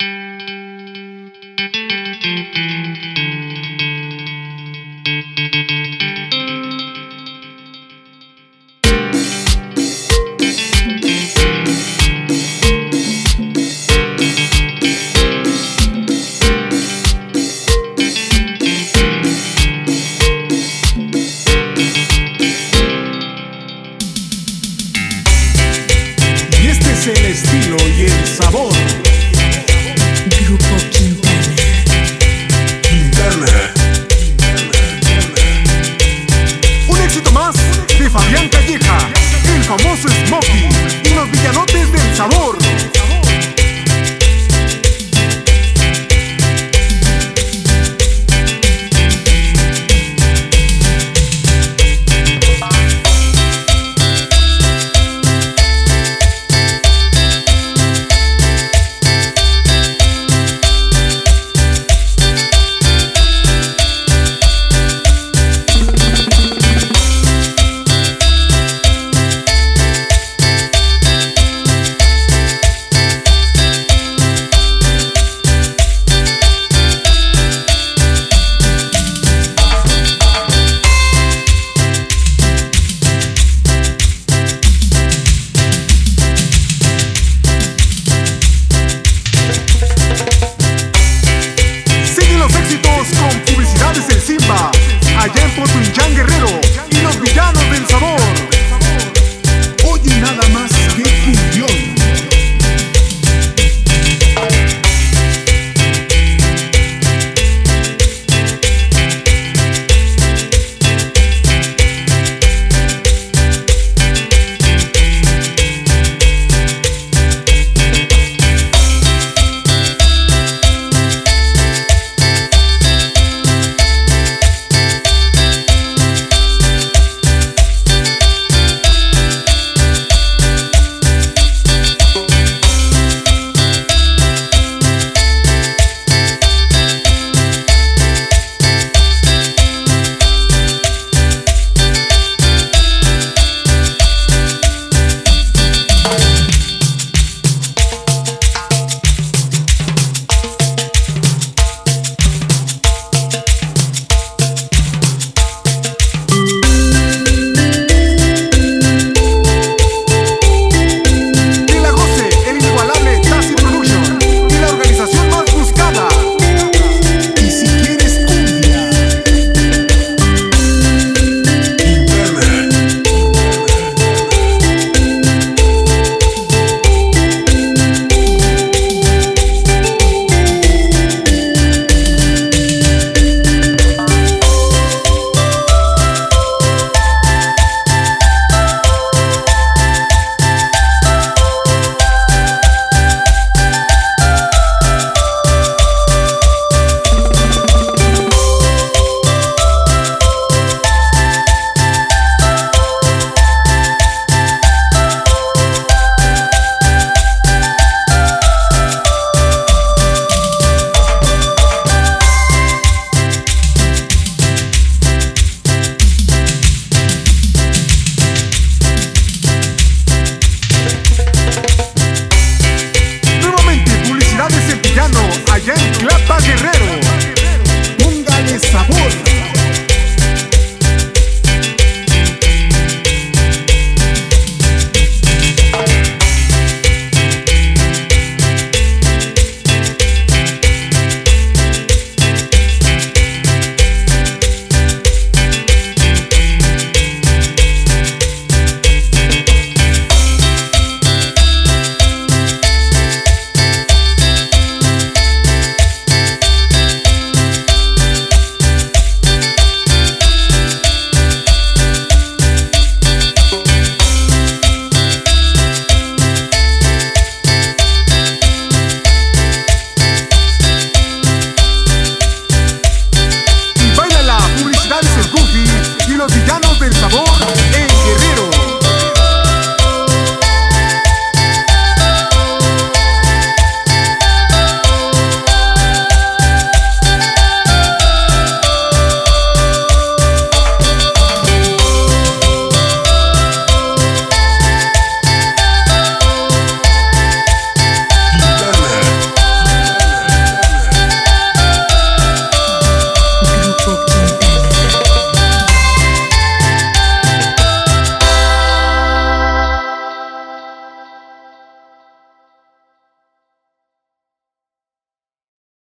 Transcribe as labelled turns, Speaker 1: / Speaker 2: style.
Speaker 1: Y Hermanos del Sabor en Guerrero.